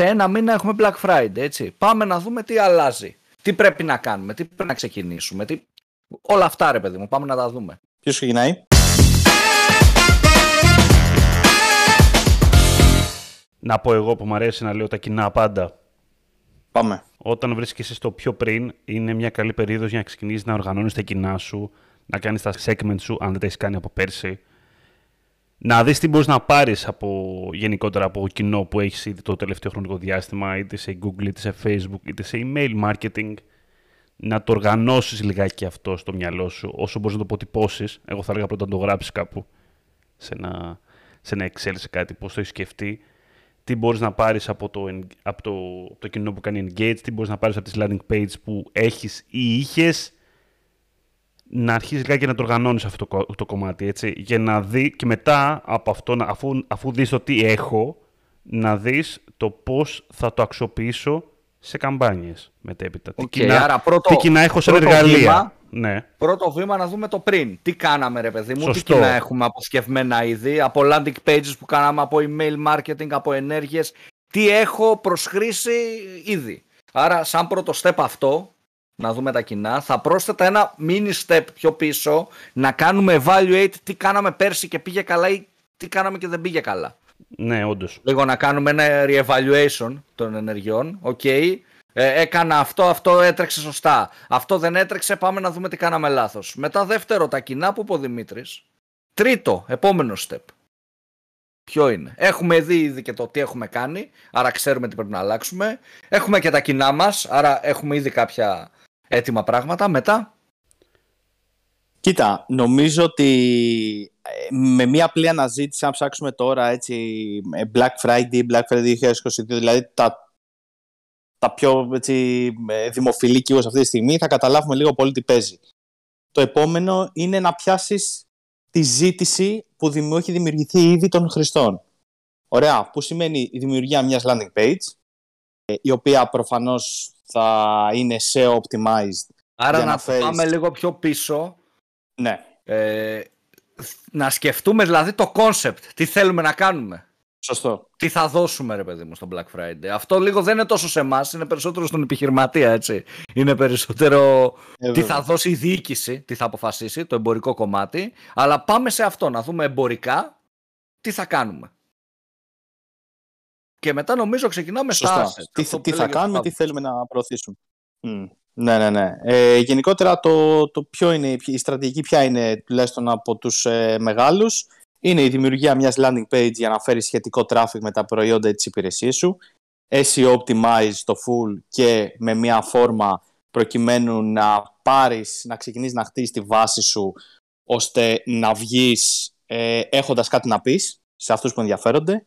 Σε ένα μήνα έχουμε Black Friday, έτσι. Πάμε να δούμε τι αλλάζει. Τι πρέπει να κάνουμε, τι πρέπει να ξεκινήσουμε. Τι... Όλα αυτά, ρε παιδί μου, πάμε να τα δούμε. Ποιος ξεκινάει; Να πω εγώ που μου αρέσει να λέω τα κοινά πάντα. Πάμε. Όταν βρίσκεσαι στο πιο πριν, είναι μια καλή περίοδος για να ξεκινήσεις να οργανώνεις τα κοινά σου, να κάνεις τα segments σου, αν δεν τα έχεις κάνει από πέρσι. Να δεις τι μπορείς να πάρεις από, γενικότερα από κοινό που έχεις ήδη το τελευταίο χρονικό διάστημα, είτε σε Google, είτε σε Facebook, είτε σε email marketing. Να το οργανώσεις λιγάκι αυτό στο μυαλό σου, όσο μπορείς να το αποτυπώσεις. Εγώ θα έλεγα πρώτα να το γράψεις κάπου σε ένα, σε ένα Excel, σε κάτι, πώς το έχεις σκεφτεί τι μπορείς να πάρεις από το, από το, το κοινό που κάνει engage, τι μπορείς να πάρεις από τις landing page που έχεις ή είχες, να αρχίσεις και να το οργανώνεις αυτό το, το κομμάτι, έτσι, για να δει και μετά από αυτό, αφού, αφού δεις το τι έχω, να δεις το πώς θα το αξιοποιήσω σε καμπάνιες μετέπειτα. Okay, τι, κοινά, άρα πρώτο, τι κοινά έχω σαν εργαλεία. Ναι. Πρώτο βήμα να δούμε το πριν. Τι κάναμε, ρε παιδί μου, Σωστό. τι κοινά έχουμε αποσκευμένα ήδη, από landing pages που κάναμε, από email marketing, από ενέργειες. Τι έχω προσχρήσει ήδη. Άρα, σαν πρώτο step αυτό, να δούμε τα κοινά, θα πρόσθετα ένα mini step πιο πίσω, να κάνουμε evaluate τι κάναμε πέρσι και πήγε καλά ή τι κάναμε και δεν πήγε καλά. Ναι, όντως. Λίγο να κάνουμε ένα re-evaluation των ενεργειών. OK, okay. Ε, έκανα αυτό, αυτό έτρεξε σωστά. Αυτό δεν έτρεξε, πάμε να δούμε τι κάναμε λάθος. Μετά δεύτερο, τα κοινά που είπε ο Δημήτρης. Τρίτο, επόμενο step. Ποιο είναι. Έχουμε δει ήδη και το τι έχουμε κάνει, άρα ξέρουμε τι πρέπει να αλλάξουμε. Έχουμε και τα κοινά μας, άρα έχουμε ήδη κάποια έτοιμα πράγματα. Μετά. Κοίτα, νομίζω ότι ε, με μια απλή αναζήτηση, αν ψάξουμε τώρα έτσι, Black Friday, Black Friday 2022, δηλαδή τα τα πιο έτσι, δημοφιλή σε αυτή τη στιγμή, θα καταλάβουμε λίγο πολύ τι παίζει. Το επόμενο είναι να πιάσεις τη ζήτηση που έχει δημιουργηθεί ήδη των χρηστών. Ωραία, που σημαίνει η δημιουργία μιας landing page, ε, η οποία προφανώς θα είναι SEO optimized. Άρα να, να πάμε λίγο πιο πίσω. Ναι. Ε, να σκεφτούμε δηλαδή το concept, τι θέλουμε να κάνουμε. Σωστό. Τι θα δώσουμε, ρε παιδί μου, στο Black Friday. Αυτό λίγο δεν είναι τόσο σε εμάς, είναι περισσότερο στον επιχειρηματία, έτσι. Είναι περισσότερο ε, τι θα δώσει η διοίκηση, τι θα αποφασίσει, το εμπορικό κομμάτι. Αλλά πάμε σε αυτό, να δούμε εμπορικά τι θα κάνουμε. Και μετά νομίζω ξεκινάμε Σωστά. στα Τι, τι θα κάνουμε, τι θέλουμε να προωθήσουμε. Ναι, ναι, ναι. Ε, γενικότερα το, το ποιο είναι, η στρατηγική ποια είναι τουλάχιστον από τους ε, μεγάλους είναι η δημιουργία μιας landing page για να φέρει σχετικό traffic με τα προϊόντα ή τις υπηρεσίες σου, SEO optimize το full και με μια φόρμα προκειμένου να πάρεις, να ξεκινήσεις να χτίσεις τη βάση σου ώστε να βγεις ε, έχοντας κάτι να πεις σε αυτούς που ενδιαφέρονται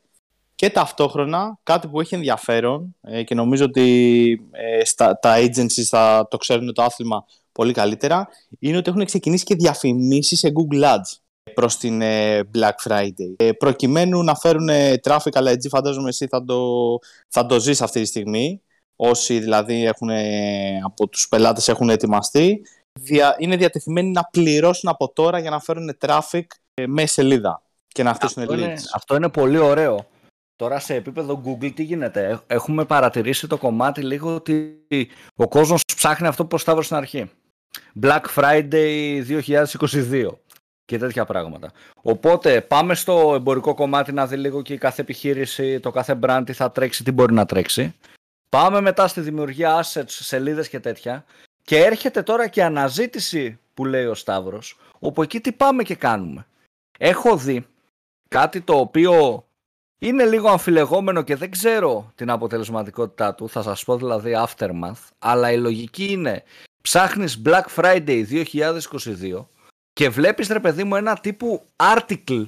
και ταυτόχρονα κάτι που έχει ενδιαφέρον ε, και νομίζω ότι ε, στα, τα agencies θα το ξέρουν το άθλημα πολύ καλύτερα είναι ότι έχουν ξεκινήσει και διαφημίσεις σε Google Ads προς την ε, Black Friday. Ε, προκειμένου να φέρουν ε, traffic, αλλά έτσι φαντάζομαι εσύ θα το, θα το ζεις αυτή τη στιγμή. Όσοι δηλαδή έχουν, από τους πελάτες έχουν ετοιμαστεί, είναι διατεθειμένοι να πληρώσουν από τώρα για να φέρουν traffic με σελίδα και να χτίσουν αυτό leads. Είναι, αυτό είναι πολύ ωραίο. Τώρα σε επίπεδο Google τι γίνεται; Έχουμε παρατηρήσει το κομμάτι λίγο ότι ο κόσμος ψάχνει αυτό που στάβω στην αρχή. Black Friday 2022 και τέτοια πράγματα. Οπότε πάμε στο εμπορικό κομμάτι να δει λίγο και η κάθε επιχείρηση, το κάθε brand τι θα τρέξει, τι μπορεί να τρέξει. Πάμε μετά στη δημιουργία assets, σελίδες και τέτοια. Και έρχεται τώρα και αναζήτηση που λέει ο Σταύρος, όπου εκεί τι πάμε και κάνουμε. Έχω δει κάτι το οποίο είναι λίγο αμφιλεγόμενο και δεν ξέρω την αποτελεσματικότητά του, θα σας πω δηλαδή aftermath, αλλά η λογική είναι ψάχνεις Black Friday 2022 και βλέπεις ρε παιδί μου ένα τύπου article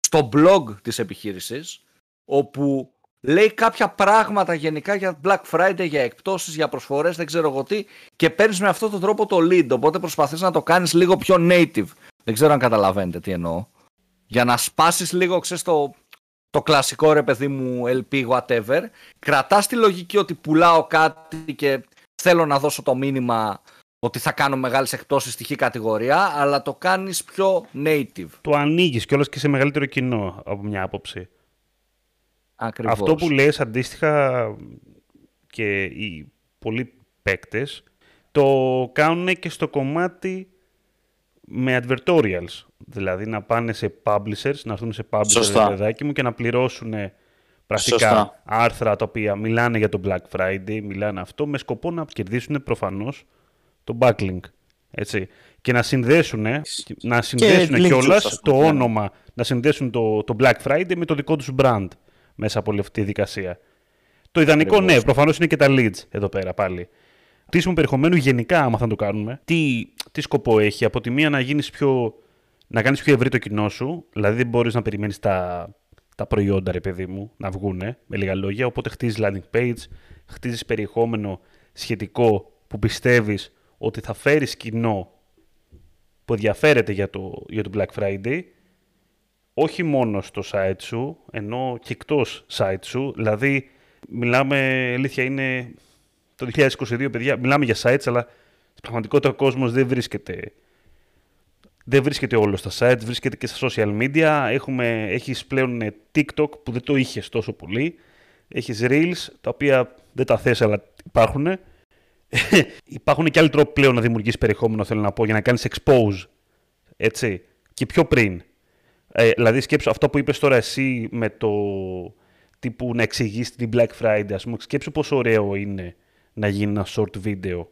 στο blog της επιχείρησης όπου λέει κάποια πράγματα γενικά για Black Friday, για εκπτώσεις, για προσφορές, δεν ξέρω εγώ τι και παίρνεις με αυτόν τον τρόπο το lead, οπότε προσπαθείς να το κάνεις λίγο πιο native. Δεν ξέρω αν καταλαβαίνετε τι εννοώ. Για να σπάσεις λίγο, ξέρεις, το, το κλασικό ρε παιδί μου LP whatever, κρατάς τη λογική ότι πουλάω κάτι και θέλω να δώσω το μήνυμα ότι θα κάνω μεγάλες εκτόσεις στη χ κατηγορία, αλλά το κάνεις πιο native. Το ανοίγεις κιόλας και σε μεγαλύτερο κοινό από μια άποψη. Ακριβώς. Αυτό που λες αντίστοιχα και οι πολλοί παίκτες το κάνουν και στο κομμάτι με advertorials. Δηλαδή να πάνε σε publishers, να έρθουν σε publishers παιδάκι μου και να πληρώσουν πρακτικά άρθρα τα οποία μιλάνε για το Black Friday, μιλάνε αυτό με σκοπό να κερδίσουν προφανώς το backlink. Έτσι. Και να συνδέσουν, να συνδέσουν κιόλας το ναι. όνομα, να συνδέσουν το, το Black Friday με το δικό τους brand μέσα από όλη αυτή τη δικασία. Το ιδανικό, ναι, προφανώς είναι και τα leads εδώ πέρα πάλι. Χτίσιμο περιεχομένου γενικά, άμα θα το κάνουμε, τι, τι σκοπό έχει. Από τη μία να γίνεις πιο, να κάνεις πιο ευρύ το κοινό σου, δηλαδή δεν μπορείς να περιμένεις τα, τα προϊόντα, ρε παιδί μου, να βγούνε, με λίγα λόγια, οπότε χτίζεις landing page, χτίζεις περιεχόμενο σχετικό που πιστεύεις ότι θα φέρεις κοινό που ενδιαφέρεται για το, για το Black Friday, όχι μόνο στο site σου, ενώ και εκτός site σου, δηλαδή μιλάμε, αλήθεια είναι το 2022, παιδιά, μιλάμε για sites, αλλά στην πραγματικότητα ο κόσμος δεν βρίσκεται δεν βρίσκεται όλο στα sites, βρίσκεται και στα social media. Έχουμε, έχεις πλέον TikTok που δεν το είχες τόσο πολύ. Έχεις Reels, τα οποία δεν τα θες, αλλά υπάρχουν. Υπάρχουν και άλλοι τρόποι πλέον να δημιουργήσεις περιεχόμενο, θέλω να πω, για να κάνεις expose. Έτσι. Και πιο πριν. Ε, δηλαδή, σκέψου αυτό που είπες τώρα εσύ με το τύπου να εξηγήσεις την Black Friday, ας πούμε. Σκέψου πόσο ωραίο είναι να γίνει ένα short video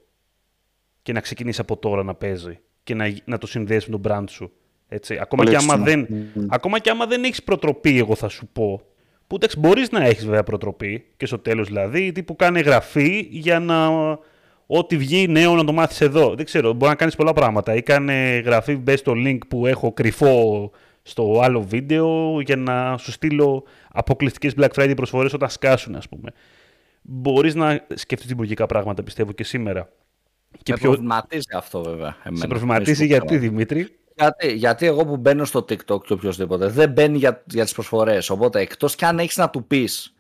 και να ξεκινήσεις από τώρα να παίζει και να, να το συνδέσει με τον brand σου. Έτσι. Ακόμα, και άμα δεν, ακόμα και άμα δεν έχεις προτροπή, εγώ θα σου πω, που εντάξει, μπορείς να έχεις βέβαια προτροπή και στο τέλος δηλαδή, τύπου κάνει γραφή για να ό,τι βγει νέο να το μάθεις εδώ. Δεν ξέρω, μπορεί να κάνεις πολλά πράγματα. Ή κάνε γραφή, μπες στο link που έχω κρυφό στο άλλο βίντεο για να σου στείλω αποκλειστικές Black Friday προσφορές όταν σκάσουν, ας πούμε μπορείς να σκεφτείς δημιουργικά πράγματα, πιστεύω και σήμερα. Και με πιο... προβληματίζει αυτό βέβαια. Εμένα. Σε προβληματίζει γιατί, Δημήτρη; Γιατί, γιατί εγώ που μπαίνω στο TikTok και οποιοδήποτε δεν μπαίνει για, για τις προσφορές. Οπότε εκτός και αν έχεις να του πεις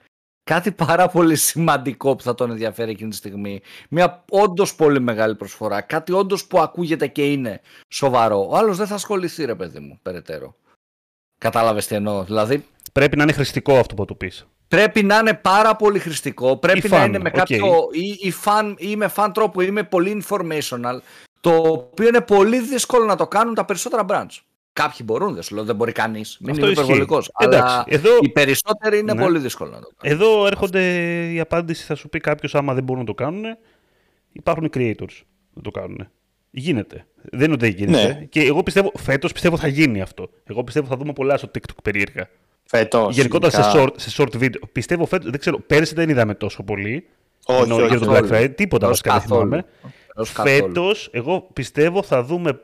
κάτι πάρα πολύ σημαντικό που θα τον ενδιαφέρει εκείνη τη στιγμή, μια όντως πολύ μεγάλη προσφορά, κάτι όντως που ακούγεται και είναι σοβαρό, ο άλλος δεν θα ασχοληθεί ρε παιδί μου περαιτέρω. Κατάλαβες τι εννοώ. Δηλαδή... Πρέπει να είναι χρηστικό αυτό που του πεις. Πρέπει να είναι πάρα πολύ χρηστικό. Πρέπει να είναι με κάποιο. ή, ή, fan, ή με fan τρόπο ή με πολύ informational. Το οποίο είναι πολύ δύσκολο να το κάνουν τα περισσότερα brands. Κάποιοι μπορούν, δεν σου λέω, δεν μπορεί κανείς. Μην είναι υπερβολικός. Αλλά εδώ... οι περισσότεροι είναι ναι. πολύ δύσκολο να το κάνουν. Εδώ έρχονται η απάντηση, θα σου πει κάποιος άμα δεν μπορούν να το κάνουν. Υπάρχουν οι creators να το κάνουν. Γίνεται. Δεν είναι ότι δεν γίνεται. Ναι. Και εγώ πιστεύω, φέτος πιστεύω θα γίνει αυτό. Εγώ πιστεύω θα δούμε πολλά στο TikTok περίεργα. Φέτος. Γενικότερα σε short, σε short video. Πιστεύω φέτος, δεν ξέρω, πέρσι δεν είδαμε τόσο πολύ. Όχι, ενώ, όχι, για τον Black Friday, τίποτα βασικά δεν θυμάμαι. Φέτος, εγώ πιστεύω θα δούμε,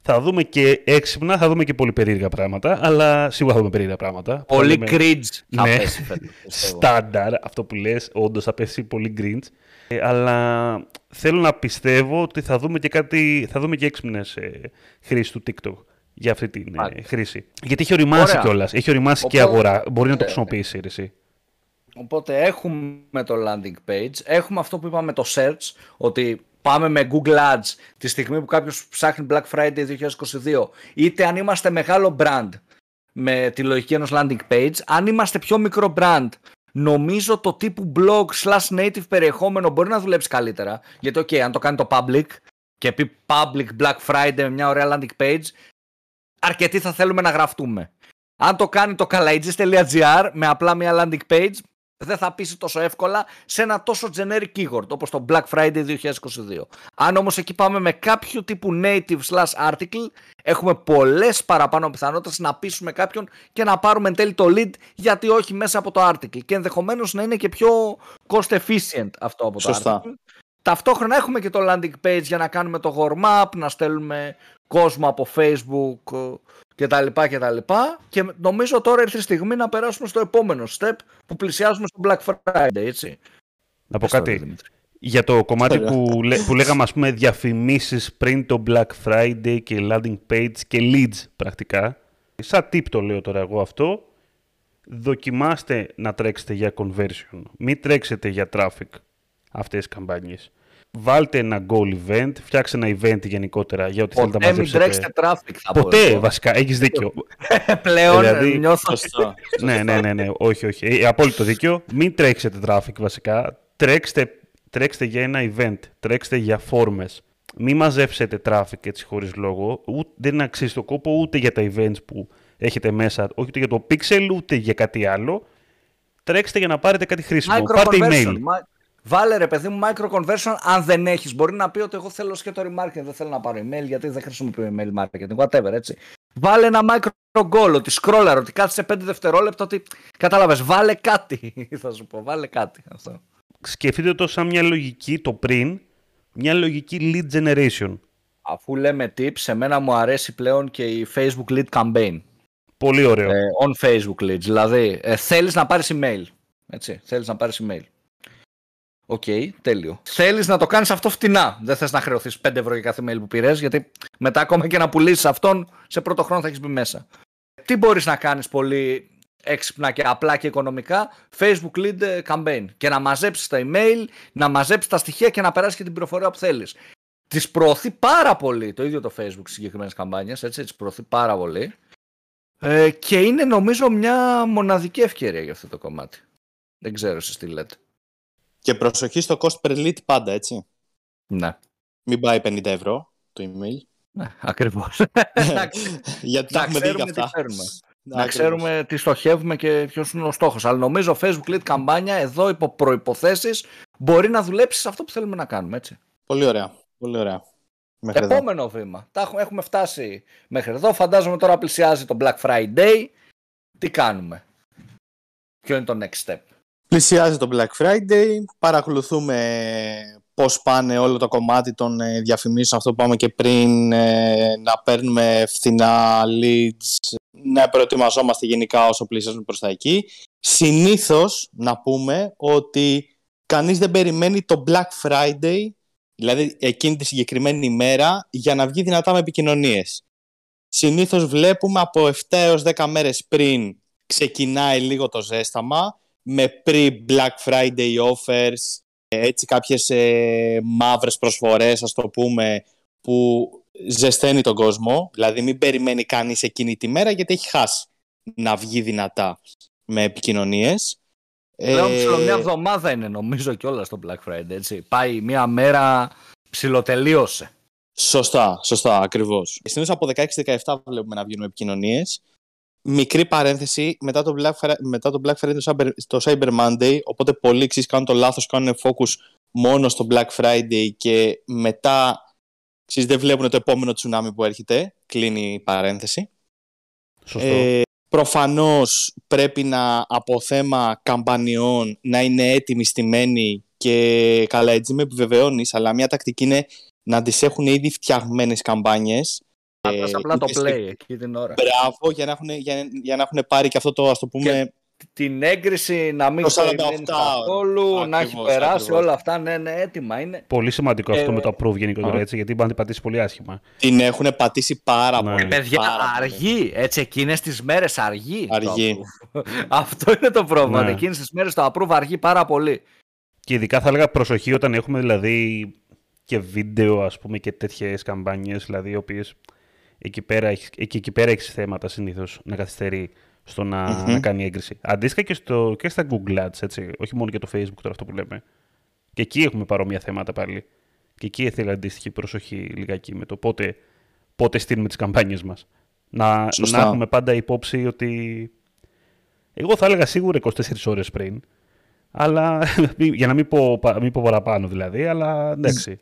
θα δούμε και έξυπνα, θα δούμε και πολύ περίεργα πράγματα, αλλά σίγουρα θα δούμε περίεργα πράγματα. Πολύ δούμε... cringe θα ναι. πέσει Στάνταρ, αυτό που λες, όντως θα πέσει πολύ cringe. Ε, αλλά θέλω να πιστεύω ότι θα δούμε και κάτι, θα δούμε και έξυπνες ε, χρήσεις του TikTok για αυτή τη ε, χρήση. Γιατί έχει οριμάσει κιόλας. Έχει οριμάσει και η αγορά. Μπορεί να το χρησιμοποιήσει εσύ. Οπότε έχουμε το landing page, έχουμε αυτό που είπαμε το search, ότι πάμε με Google Ads τη στιγμή που κάποιος ψάχνει Black Friday 2022, είτε αν είμαστε μεγάλο brand με τη λογική ενός landing page, αν είμαστε πιο μικρό brand, νομίζω το τύπου blog slash native περιεχόμενο μπορεί να δουλέψει καλύτερα, γιατί ok, αν το κάνει το public και πει public Black Friday με μια ωραία landing page, αρκετοί θα θέλουμε να γραφτούμε. Αν το κάνει το kalages.gr με απλά μια landing page, δεν θα πείσει τόσο εύκολα σε ένα τόσο generic keyword όπως το Black Friday 2022. Αν όμως εκεί πάμε με κάποιο τύπου native slash article, έχουμε πολλές παραπάνω πιθανότητες να πείσουμε κάποιον και να πάρουμε εν τέλει το lead γιατί όχι μέσα από το article και ενδεχομένως να είναι και πιο cost efficient αυτό από το Σωστά. article. Ταυτόχρονα έχουμε και το landing page για να κάνουμε το warm up, να στέλνουμε κόσμο από facebook και τα λοιπά και τα λοιπά και νομίζω τώρα ήρθε η στιγμή να περάσουμε στο επόμενο step που πλησιάζουμε στο Black Friday, έτσι. Να πω κάτι. Για το κομμάτι που, που λέγαμε ας πούμε διαφημίσεις πριν το Black Friday και landing page και leads πρακτικά. Σαν tip το λέω τώρα εγώ αυτό. Δοκιμάστε να τρέξετε για conversion. Μην τρέξετε για traffic αυτές τις καμπάνιες. Βάλτε ένα goal event, φτιάξτε ένα event γενικότερα για ό,τι θέλετε να μαζέψετε. Μην τρέξετε traffic θα Ποτέ, πω, βασικά, έχεις δίκιο. Πλέον δηλαδή, νιώθω... ναι, ναι, ναι, ναι, όχι, όχι. Ε, απόλυτο δίκιο. Μην τρέξετε traffic βασικά. Τρέξτε, τρέξτε για ένα event, τρέξτε για φόρμες. Μην μαζέψετε traffic έτσι χωρίς λόγο. Ούτε, δεν αξίζει το κόπο ούτε για τα events που έχετε μέσα, όχι ούτε για το pixel, ούτε για κάτι άλλο. Τρέξτε για να πάρετε κάτι χρήσιμο. Πάρτε email. Βάλε ρε παιδί μου micro conversion αν δεν έχεις. Μπορεί να πει ότι εγώ θέλω το remarketing, δεν θέλω να πάρω email γιατί δεν χρησιμοποιώ email marketing, whatever έτσι. Βάλε ένα micro goal, ότι scroller, ότι κάτσε 5 δευτερόλεπτα, ότι κατάλαβες. Βάλε κάτι, θα σου πω, βάλε κάτι. Αυτό. Σκεφτείτε το σαν μια λογική το πριν, μια λογική lead generation. Αφού λέμε tips, σε μένα μου αρέσει πλέον και η Facebook lead campaign. Πολύ ωραίο. Ε, on Facebook leads, δηλαδή ε, θέλεις να πάρεις email. Έτσι, θέλεις να πάρεις email. OK, okay, τέλειο. Θέλεις να το κάνεις αυτό φτηνά. Δεν θες να χρεωθείς 5 ευρώ για κάθε mail που πήρες, γιατί μετά ακόμα και να πουλήσεις αυτόν, σε πρώτο χρόνο θα έχεις μπει μέσα. Τι μπορείς να κάνεις πολύ έξυπνα και απλά και οικονομικά, Facebook lead campaign. Και να μαζέψεις τα email, να μαζέψεις τα στοιχεία και να περάσεις και την πληροφορία που θέλεις. Τις προωθεί πάρα πολύ το ίδιο το Facebook στις συγκεκριμένες καμπάνιες, έτσι, τις προωθεί πάρα πολύ. Ε, και είναι νομίζω μια μοναδική ευκαιρία για αυτό το κομμάτι. Δεν ξέρω εσείς τι λέτε. Και προσοχή στο cost per lead πάντα, έτσι. Ναι. Μην πάει 50 ευρώ το email. Ναι, ακριβώς. Γιατί τα έχουμε δει αυτά. Να, να ξέρουμε τι στοχεύουμε και ποιος είναι ο στόχος. Αλλά νομίζω Facebook Lead καμπάνια εδώ υπό προποθέσει μπορεί να δουλέψει σε αυτό που θέλουμε να κάνουμε. Έτσι. Πολύ ωραία. Πολύ ωραία. Μέχρι Επόμενο εδώ. βήμα. Τα έχουμε, έχουμε φτάσει μέχρι εδώ. Φαντάζομαι τώρα πλησιάζει το Black Friday. Τι κάνουμε; Ποιο είναι το next step; Πλησιάζει το Black Friday, παρακολουθούμε πώς πάνε όλο το κομμάτι των ε, διαφημίσεων, αυτό που πάμε και πριν, ε, να παίρνουμε φθηνά leads, να προετοιμαζόμαστε γενικά όσο πλησιάζουμε προς τα εκεί. Συνήθως να πούμε ότι κανείς δεν περιμένει το Black Friday, δηλαδή εκείνη τη συγκεκριμένη ημέρα, για να βγει δυνατά με επικοινωνίες. Συνήθως βλέπουμε από 7 έως 10 μέρες πριν ξεκινάει λίγο το ζέσταμα, με pre-Black Friday offers, έτσι κάποιες ε, μαύρες προσφορές, ας το πούμε, που ζεσταίνει τον κόσμο. Δηλαδή μην περιμένει κανείς εκείνη τη μέρα γιατί έχει χάσει να βγει δυνατά με επικοινωνίες. Πλέον ε... μια εβδομάδα είναι νομίζω και όλα στο Black Friday, έτσι. Πάει μια μέρα, ψηλοτελείωσε. Σωστά, σωστά, ακριβώς. Συνήθως από 16-17 βλέπουμε να βγαίνουν επικοινωνίες μικρή παρένθεση, μετά το Black, μετά το Black Friday το Cyber Monday, οπότε πολλοί εξής κάνουν το λάθος, κάνουν focus μόνο στο Black Friday και μετά εξής δεν βλέπουν το επόμενο τσουνάμι που έρχεται, κλείνει η παρένθεση. Σωστό. Ε, προφανώς πρέπει να από θέμα καμπανιών να είναι έτοιμοι, στημένοι και καλά έτσι με επιβεβαιώνεις, αλλά μια τακτική είναι να τις έχουν ήδη φτιαγμένες καμπάνιες ε, απλά το play εκεί την ώρα. Μπράβο, για να έχουν, για, για να έχουν πάρει και αυτό το, ας το πούμε... την έγκριση να μην περιμένει καθόλου, να έχει περάσει ακριβώς. όλα αυτά, ναι, ναι, έτοιμα είναι. Πολύ σημαντικό αυτό με το approve γενικότερα, έτσι, γιατί μπορεί να την πατήσει πολύ άσχημα. Την έχουν πατήσει πάρα ναι. πολύ. Παιδιά, πάρα αργή, πολύ. έτσι, εκείνες τις μέρες αργή. Αργή. αυτό είναι το πρόβλημα, ναι. εκείνες τις μέρες το approve αργεί πάρα πολύ. Και ειδικά θα έλεγα προσοχή όταν έχουμε δηλαδή και βίντεο, ας πούμε, και τέτοιες καμπάνιες, δηλαδή, οι οποίες εκεί πέρα, εκεί, εκεί πέρα έχεις θέματα συνήθως να καθυστερεί στο να, να κάνει έγκριση. Αντίστοιχα και, στο, και στα Google Ads, έτσι, όχι μόνο και το Facebook τώρα αυτό που λέμε. Και εκεί έχουμε παρόμοια θέματα πάλι. Και εκεί θέλει αντίστοιχη προσοχή λιγάκι με το πότε, πότε στείλουμε τις καμπάνιες μας. Να, να έχουμε πάντα υπόψη ότι... Εγώ θα έλεγα σίγουρα 24 ώρες πριν. Αλλά για να μην πω, μην πω παραπάνω δηλαδή, αλλά εντάξει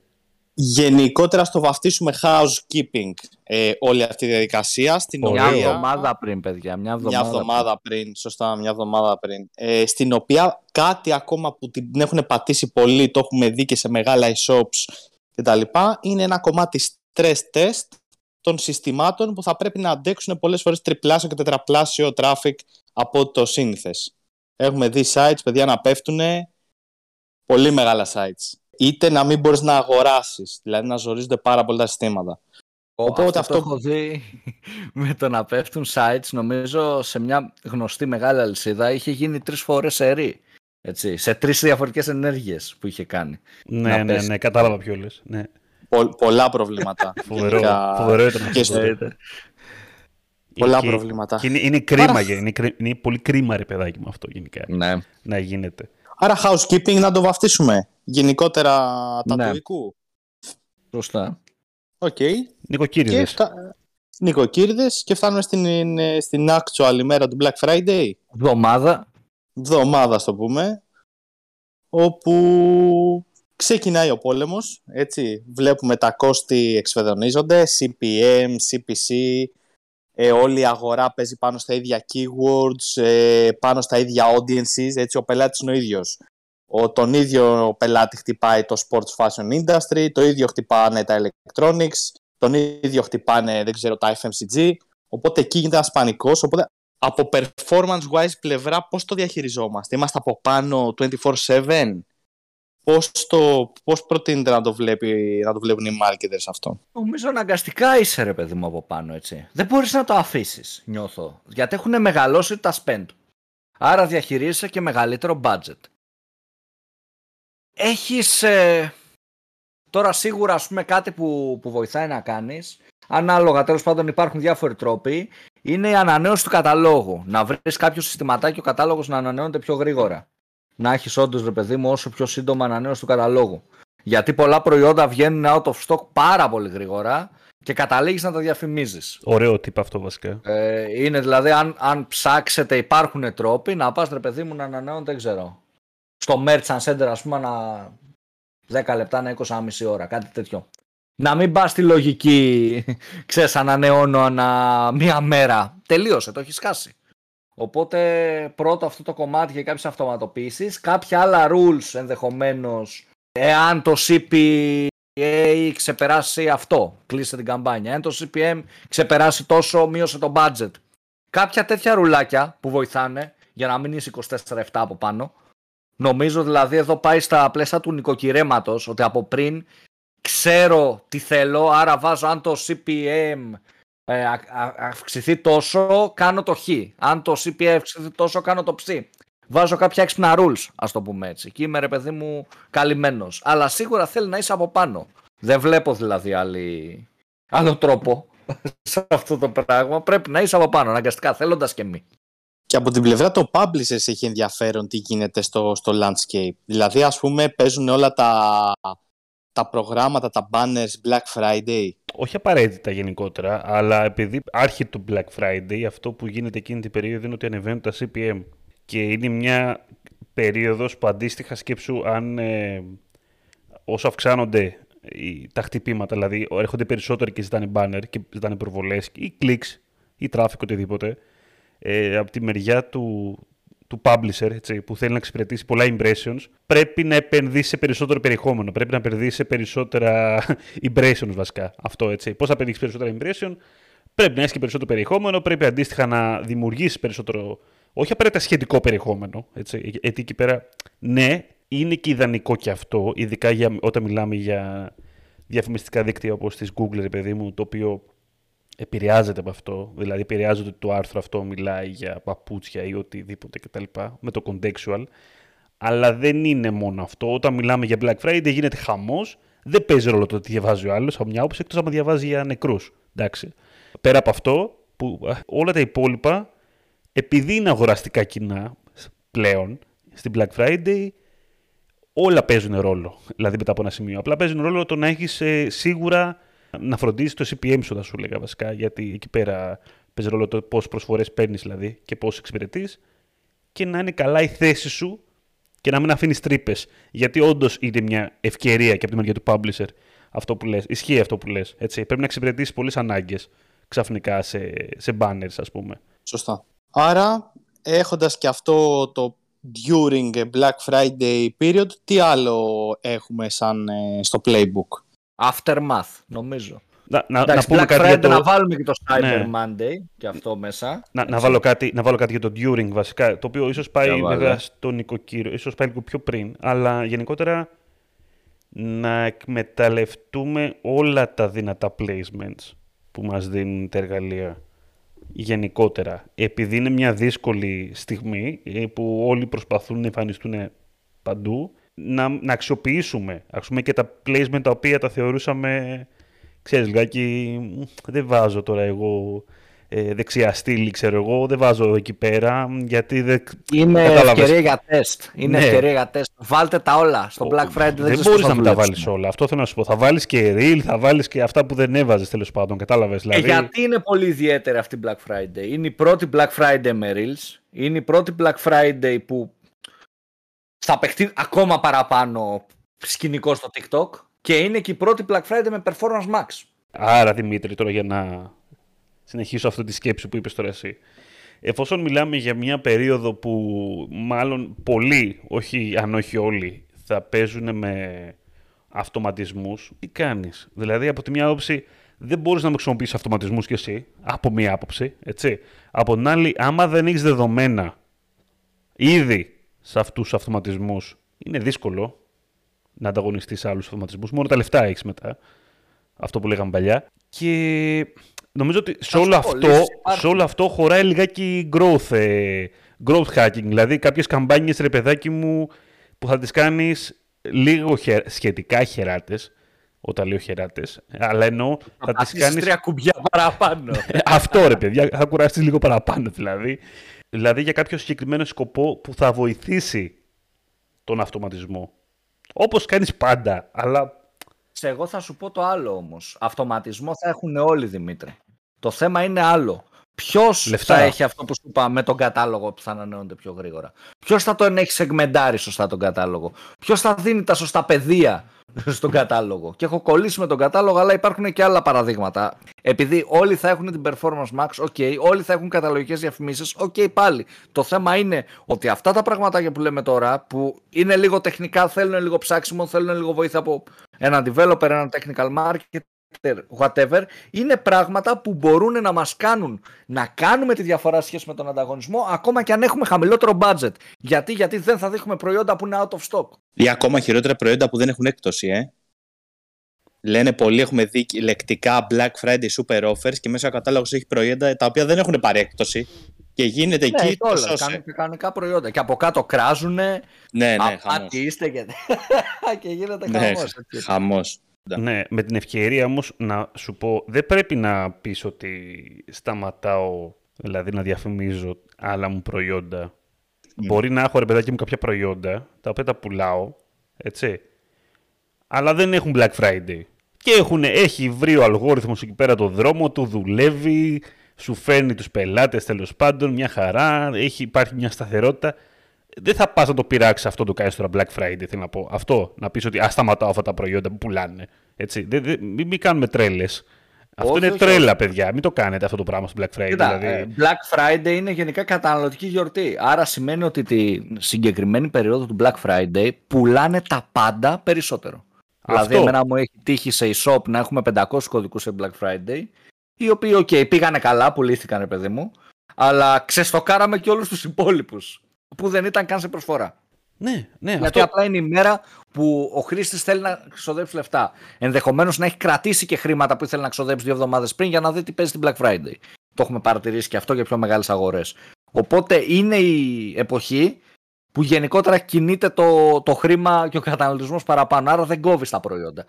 γενικότερα στο βαφτίσουμε housekeeping ε, όλη αυτή η διαδικασία. Στην μια οποία... εβδομάδα πριν, παιδιά. Μια εβδομάδα, μια εβδομάδα πριν. πριν. Σωστά, μια εβδομάδα πριν. Ε, στην οποία κάτι ακόμα που την έχουν πατήσει πολύ, το έχουμε δει και σε μεγάλα e-shops κτλ. Είναι ένα κομμάτι stress test των συστημάτων που θα πρέπει να αντέξουν πολλές φορές τριπλάσιο και τετραπλάσιο traffic από το σύνηθες. Έχουμε δει sites, παιδιά, να πέφτουν πολύ μεγάλα sites είτε να μην μπορείς να αγοράσεις, δηλαδή να ζορίζονται πάρα πολλά συστήματα. Οπότε αυτό, αυτό... το έχω δει με το να πέφτουν sites, νομίζω σε μια γνωστή μεγάλη αλυσίδα είχε γίνει τρεις φορές ερή. Έτσι, σε τρεις διαφορετικές ενέργειες που είχε κάνει. Ναι, ναι, ναι, κατάλαβα ποιο λες. Ναι. πολλά προβλήματα. Φοβερό, φοβερό ήταν αυτό. Πολλά προβλήματα. Και είναι, είναι κρίμα, είναι, είναι, πολύ κρίμα ρε παιδάκι μου αυτό γενικά. Ναι. Να γίνεται. Άρα housekeeping να το βαφτίσουμε. Γενικότερα τα ναι. Σωστά. OK. Okay. Νοικοκύρηδες. Και, Νοικοκύρηδες και φτάνουμε στην, στην actual ημέρα του Black Friday. Βδομάδα. Βδομάδα, το πούμε. Όπου ξεκινάει ο πόλεμος, έτσι. Βλέπουμε τα κόστη εξφεδονίζονται, CPM, CPC, ε, όλη η αγορά παίζει πάνω στα ίδια keywords, ε, πάνω στα ίδια audiences, έτσι ο πελάτης είναι ο ίδιος. Ο, τον ίδιο πελάτη χτυπάει το sports fashion industry, το ίδιο χτυπάνε τα electronics, τον ίδιο χτυπάνε, δεν ξέρω, τα FMCG. Οπότε εκεί γίνεται ένας πανικός. Οπότε από performance wise πλευρά, πώς το διαχειριζόμαστε, Είμαστε από πάνω 24-7. Πώς, το, πώς προτείνετε να το, βλέπει, να το βλέπουν οι marketers αυτό; Νομίζω αναγκαστικά είσαι ρε παιδί μου από πάνω έτσι. Δεν μπορείς να το αφήσεις νιώθω. Γιατί έχουν μεγαλώσει τα spend. Άρα διαχειρίζεσαι και μεγαλύτερο budget. Έχεις ε, τώρα σίγουρα ας πούμε κάτι που, που βοηθάει να κάνεις. Ανάλογα τέλος πάντων υπάρχουν διάφοροι τρόποι. Είναι η ανανέωση του καταλόγου. Να βρεις κάποιο συστηματάκι ο κατάλογος να ανανεώνεται πιο γρήγορα να έχεις όντως ρε παιδί μου όσο πιο σύντομα ανανέωση του καταλόγου. Γιατί πολλά προϊόντα βγαίνουν out of stock πάρα πολύ γρήγορα και καταλήγεις να τα διαφημίζεις. Ωραίο τύπο αυτό βασικά. Ε, είναι δηλαδή, αν, αν ψάξετε, υπάρχουν τρόποι να πας ρε παιδί μου να ανανεώνει, δεν ξέρω. Στο Merchant Center, ας πούμε, να 10 λεπτά, να 20 μισή ώρα, κάτι τέτοιο. Να μην πας στη λογική, ξέρεις, ανανεώνω ανά μία μέρα. Τελείωσε, το έχεις χάσει. Οπότε πρώτο αυτό το κομμάτι για κάποιες αυτοματοποίησεις, κάποια άλλα rules ενδεχομένως, εάν το CPA ξεπεράσει αυτό, κλείσε την καμπάνια, εάν το CPM ξεπεράσει τόσο, μείωσε το budget. Κάποια τέτοια ρουλάκια που βοηθάνε για να μην είσαι 24-7 από πάνω. Νομίζω δηλαδή εδώ πάει στα πλαίσια του νοικοκυρέματος, ότι από πριν ξέρω τι θέλω, άρα βάζω αν το CPM ε, αυξηθεί τόσο, κάνω το χ. Αν το CPA αυξηθεί τόσο, κάνω το ψ. Βάζω κάποια έξυπνα rules, ας το πούμε έτσι. Και είμαι ρε παιδί μου καλυμμένος. Αλλά σίγουρα θέλει να είσαι από πάνω. Δεν βλέπω δηλαδή άλλη... άλλο τρόπο σε αυτό το πράγμα. Πρέπει να είσαι από πάνω, αναγκαστικά, θέλοντας και μη. Και από την πλευρά το publishers έχει ενδιαφέρον τι γίνεται στο, στο landscape. Δηλαδή, ας πούμε, παίζουν όλα τα, τα προγράμματα, τα banners Black Friday όχι απαραίτητα γενικότερα, αλλά επειδή άρχεται το Black Friday, αυτό που γίνεται εκείνη την περίοδο είναι ότι ανεβαίνουν τα CPM. Και είναι μια περίοδος που αντίστοιχα σκέψου αν ε, όσο αυξάνονται τα χτυπήματα, δηλαδή έρχονται περισσότεροι και ζητάνε banner και ζητάνε προβολές ή clicks ή traffic οτιδήποτε, ε, από τη μεριά του, του publisher έτσι, που θέλει να εξυπηρετήσει πολλά impressions, πρέπει να επενδύσει σε περισσότερο περιεχόμενο. Πρέπει να επενδύσει σε περισσότερα impressions βασικά. Αυτό έτσι. Πώς θα πετύχεις περισσότερα impression, πρέπει να έχεις και περισσότερο περιεχόμενο, πρέπει αντίστοιχα να δημιουργήσεις περισσότερο. Όχι απαραίτητα σχετικό περιεχόμενο. Έτσι. Γιατί εκεί πέρα, ναι, είναι και ιδανικό και αυτό, ειδικά για, όταν μιλάμε για διαφημιστικά δίκτυα όπως της Google, παιδί μου, το οποίο επηρεάζεται από αυτό, δηλαδή επηρεάζεται ότι το άρθρο αυτό μιλάει για παπούτσια ή οτιδήποτε κτλ. με το contextual. Αλλά δεν είναι μόνο αυτό. Όταν μιλάμε για Black Friday γίνεται χαμός. Δεν παίζει ρόλο το τι διαβάζει ο άλλος από μια άποψη εκτός αν διαβάζει για νεκρούς. Πέρα από αυτό, που όλα τα υπόλοιπα, επειδή είναι αγοραστικά κοινά πλέον στην Black Friday, όλα παίζουν ρόλο. Δηλαδή μετά από ένα σημείο. Απλά παίζουν ρόλο το να έχεις ε, σίγουρα να φροντίζεις το CPM σου, θα σου λέγα βασικά, γιατί εκεί πέρα παίζει ρόλο το πόσες προσφορές παίρνεις δηλαδή και πώς εξυπηρετείς και να είναι καλά η θέση σου και να μην αφήνεις τρύπες. Γιατί όντως είναι μια ευκαιρία και από τη μεριά του publisher αυτό που λες. Ισχύει αυτό που λες. Έτσι. Πρέπει να εξυπηρετήσεις πολλές ανάγκες ξαφνικά σε, σε banners, ας πούμε. Sωστά. Άρα, έχοντας και αυτό το during Black Friday period, τι άλλο έχουμε σαν ε, στο playbook; Aftermath, νομίζω. Να, να, να πούμε κάτι για το... να βάλουμε και το Cyber ναι. Monday και αυτό μέσα. Να, να, βάλω κάτι, να βάλω κάτι για το During βασικά, το οποίο ίσως πάει για βέβαια στον νοικοκύριο, ίσως πάει λίγο πιο πριν, αλλά γενικότερα να εκμεταλλευτούμε όλα τα δυνατά placements που μας δίνουν τα εργαλεία γενικότερα, επειδή είναι μια δύσκολη στιγμή ε, που όλοι προσπαθούν να εμφανιστούν παντού, να, να αξιοποιήσουμε ας πούμε, και τα placement τα οποία τα θεωρούσαμε, ξέρεις λιγάκι, δεν βάζω τώρα εγώ ε, δεξιά στήλη, ξέρω εγώ, δεν βάζω εκεί πέρα, γιατί δεν... Είναι Κατάλαβες. ευκαιρία για τεστ. Είναι ναι. ευκαιρία για τεστ. Βάλτε τα όλα. Στο Black Friday δεν, δεν μπορείς να μην τα βάλεις όλα. Αυτό θέλω να σου πω. Θα βάλεις και reel, θα βάλεις και αυτά που δεν έβαζες τέλος πάντων. Κατάλαβες. Δηλαδή... Ε, γιατί είναι πολύ ιδιαίτερη αυτή η Black Friday. Είναι η πρώτη Black Friday με reels. Είναι η πρώτη Black Friday που θα παιχτεί ακόμα παραπάνω σκηνικό στο TikTok. Και είναι και η πρώτη Black Friday με Performance Max. Άρα Δημήτρη, τώρα για να συνεχίσω αυτή τη σκέψη που είπες τώρα εσύ. Εφόσον μιλάμε για μια περίοδο που μάλλον πολλοί, όχι αν όχι όλοι, θα παίζουν με αυτοματισμούς, τι κάνεις; Δηλαδή από τη μια άποψη δεν μπορείς να με χρησιμοποιήσεις αυτοματισμούς κι εσύ, από μία άποψη, έτσι. Από την άλλη, άμα δεν έχεις δεδομένα ήδη σε αυτούς τους αυτοματισμούς, είναι δύσκολο να ανταγωνιστείς σε άλλους αυτοματισμούς. Μόνο τα λεφτά έχεις μετά. Αυτό που λέγαμε παλιά. Και νομίζω ότι σε όλο, αυτό, σε όλο αυτό χωράει λιγάκι growth, ε, growth hacking. Δηλαδή κάποιες καμπάνιες, ρε παιδάκι μου, που θα τις κάνεις λίγο σχετικά χεράτες, όταν λέω χεράτες, αλλά εννοώ θα τις κάνει. τρία κουμπιά παραπάνω. Αυτό ρε παιδιά, θα κουραστείς λίγο παραπάνω δηλαδή. Δηλαδή για κάποιο συγκεκριμένο σκοπό που θα βοηθήσει τον αυτοματισμό. Όπως κάνεις πάντα, αλλά σε εγώ θα σου πω το άλλο όμως. Αυτοματισμό θα έχουν όλοι Δημήτρη. Το θέμα είναι άλλο. Ποιος θα έχει αυτό που σου είπα με τον κατάλογο που θα ανανεώνεται πιο γρήγορα; Ποιος θα τον έχει σεγμεντάρει σωστά τον κατάλογο; Ποιος θα δίνει τα σωστά πεδία στον κατάλογο; Και έχω κολλήσει με τον κατάλογο, αλλά υπάρχουν και άλλα παραδείγματα. Επειδή όλοι θα έχουν την performance max, ok, όλοι θα έχουν καταλογικές διαφημίσεις, ok, πάλι. Το θέμα είναι ότι αυτά τα πραγματάκια που λέμε τώρα, που είναι λίγο τεχνικά, θέλουν λίγο ψάξιμο, θέλουν λίγο βοήθεια από ένα developer, ένα technical market, whatever, είναι πράγματα που μπορούν να μας κάνουν να κάνουμε τη διαφορά σχέση με τον ανταγωνισμό ακόμα και αν έχουμε χαμηλότερο budget. Γιατί, γιατί δεν θα δείχνουμε προϊόντα που είναι out of stock. Ή ακόμα χειρότερα προϊόντα που δεν έχουν έκπτωση, ε. Λένε πολλοί έχουμε δει λεκτικά Black Friday super offers και μέσα ο κατάλογος έχει προϊόντα τα οποία δεν έχουν παρέκπτωση και γίνεται ναι, εκεί το σώσε. Κάνουν και κανονικά προϊόντα. Και από κάτω κράζουνε. Ναι, ναι, χαμός. είστε και... και γίνεται ναι, χαμός. Χαμός. Ναι, με την ευκαιρία όμως να σου πω, δεν πρέπει να πεις ότι σταματάω, δηλαδή να διαφημίζω άλλα μου προϊόντα. Μπορεί να έχω ρε παιδάκι μου κάποια προϊόντα, τα οποία τα πουλάω, έτσι, αλλά δεν έχουν Black Friday. Και έχουν, έχει βρει ο αλγόριθμος εκεί πέρα το δρόμο του, δουλεύει, σου φέρνει τους πελάτες τέλος πάντων, μια χαρά, έχει, υπάρχει μια σταθερότητα δεν θα πας να το πειράξεις αυτό το κάνεις τώρα Black Friday. Θέλω να πω. Αυτό να πεις ότι α σταματάω αυτά τα προϊόντα που πουλάνε. Έτσι. Δεν, δεν, μην, μην κάνουμε τρέλες. Αυτό είναι τρέλα, παιδιά. Μην το κάνετε αυτό το πράγμα στο Black Friday. Κοίτα, δηλαδή. Ε, Black Friday είναι γενικά καταναλωτική γιορτή. Άρα σημαίνει ότι τη συγκεκριμένη περίοδο του Black Friday πουλάνε τα πάντα περισσότερο. Αυτό. Δηλαδή, εμένα μου έχει τύχει σε e-shop να έχουμε 500 κωδικούς σε Black Friday, οι οποίοι, OK, πήγανε καλά, πουλήθηκαν, παιδί μου, αλλά ξεστοκάραμε και όλους τους υπόλοιπους που δεν ήταν καν σε προσφορά. Ναι, ναι. Γιατί αυτό... απλά είναι η μέρα που ο χρήστης θέλει να ξοδέψει λεφτά. Ενδεχομένως να έχει κρατήσει και χρήματα που ήθελε να ξοδέψει δύο εβδομάδες πριν για να δει τι παίζει την Black Friday. Το έχουμε παρατηρήσει και αυτό για πιο μεγάλες αγορές. Οπότε είναι η εποχή που γενικότερα κινείται το, το χρήμα και ο καταναλωτισμός παραπάνω. Άρα δεν κόβεις τα προϊόντα.